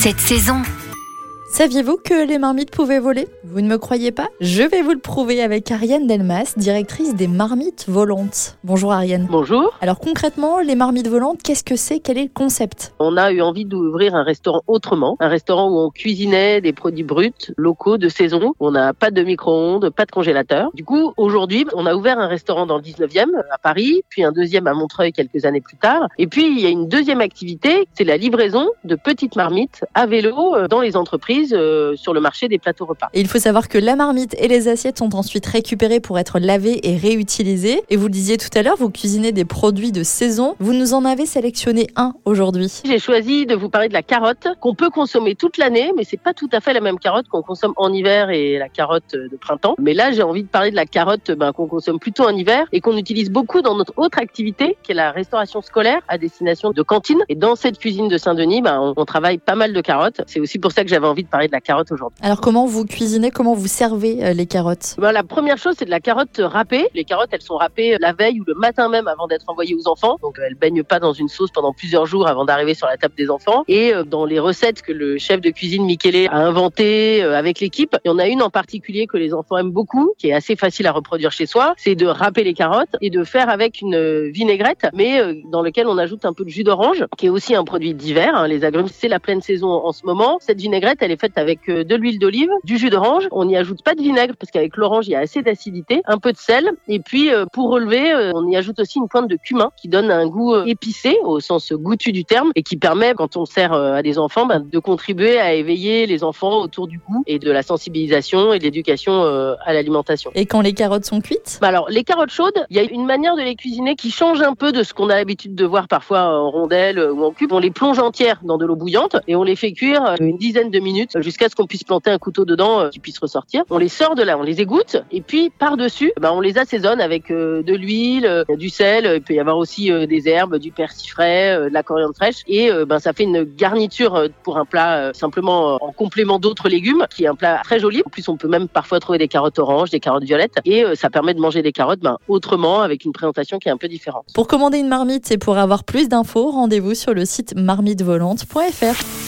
Cette saison, Saviez-vous que les marmites pouvaient voler? Vous ne me croyez pas? Je vais vous le prouver avec Ariane Delmas, directrice des marmites volantes. Bonjour Ariane. Bonjour. Alors concrètement, les marmites volantes, qu'est-ce que c'est? Quel est le concept? On a eu envie d'ouvrir un restaurant autrement, un restaurant où on cuisinait des produits bruts, locaux, de saison. On n'a pas de micro-ondes, pas de congélateur. Du coup, aujourd'hui, on a ouvert un restaurant dans le 19e à Paris, puis un deuxième à Montreuil quelques années plus tard. Et puis, il y a une deuxième activité, c'est la livraison de petites marmites à vélo euh, dans les entreprises euh, sur le marché des plateaux repas. Et il faut savoir que la marmite et les assiettes sont ensuite récupérées pour être lavées et réutilisées. Et vous le disiez tout à l'heure, vous cuisinez des produits de saison. Vous nous en avez sélectionné un aujourd'hui. J'ai choisi de vous parler de la carotte qu'on peut consommer toute l'année, mais c'est pas tout à fait la même carotte qu'on consomme en hiver et la carotte de printemps. Mais là, j'ai envie de parler de la carotte ben, qu'on consomme plutôt en hiver et qu'on utilise beaucoup dans notre autre activité, qui est la restauration scolaire à destination de cantines. Et dans cette cuisine de Saint-Denis, ben, on, on travaille pas mal de carottes. C'est aussi pour ça que j'avais envie de parler de la carotte aujourd'hui. Alors comment vous cuisinez Comment vous servez euh, les carottes? Ben, la première chose, c'est de la carotte râpée. Les carottes, elles sont râpées la veille ou le matin même avant d'être envoyées aux enfants. Donc, elles baignent pas dans une sauce pendant plusieurs jours avant d'arriver sur la table des enfants. Et euh, dans les recettes que le chef de cuisine Michele a inventées euh, avec l'équipe, il y en a une en particulier que les enfants aiment beaucoup, qui est assez facile à reproduire chez soi. C'est de râper les carottes et de faire avec une euh, vinaigrette, mais euh, dans lequel on ajoute un peu de jus d'orange, qui est aussi un produit d'hiver. hein. Les agrumes, c'est la pleine saison en ce moment. Cette vinaigrette, elle est faite avec euh, de l'huile d'olive, du jus d'orange. On n'y ajoute pas de vinaigre parce qu'avec l'orange, il y a assez d'acidité, un peu de sel. Et puis, euh, pour relever, euh, on y ajoute aussi une pointe de cumin qui donne un goût épicé au sens goûtu du terme et qui permet, quand on sert à des enfants, ben, de contribuer à éveiller les enfants autour du goût et de la sensibilisation et de l'éducation à l'alimentation. Et quand les carottes sont cuites? Bah alors, les carottes chaudes, il y a une manière de les cuisiner qui change un peu de ce qu'on a l'habitude de voir parfois en rondelles ou en cube. On les plonge entières dans de l'eau bouillante et on les fait cuire une dizaine de minutes jusqu'à ce qu'on puisse planter un couteau dedans euh, qui puisse ressortir. On les sort de là, on les égoutte et puis par-dessus, bah, on les assaisonne avec euh, de l'huile, euh, du sel. Il peut y avoir aussi euh, des herbes, du persil frais, euh, de la coriandre fraîche et euh, ben ça fait une garniture euh, pour un plat euh, simplement euh, en complément d'autres légumes qui est un plat très joli. En plus, on peut même parfois trouver des carottes oranges, des carottes violettes et euh, ça permet de manger des carottes ben, autrement avec une présentation qui est un peu différente. Pour commander une marmite et pour avoir plus d'infos, rendez-vous sur le site marmitevolante.fr.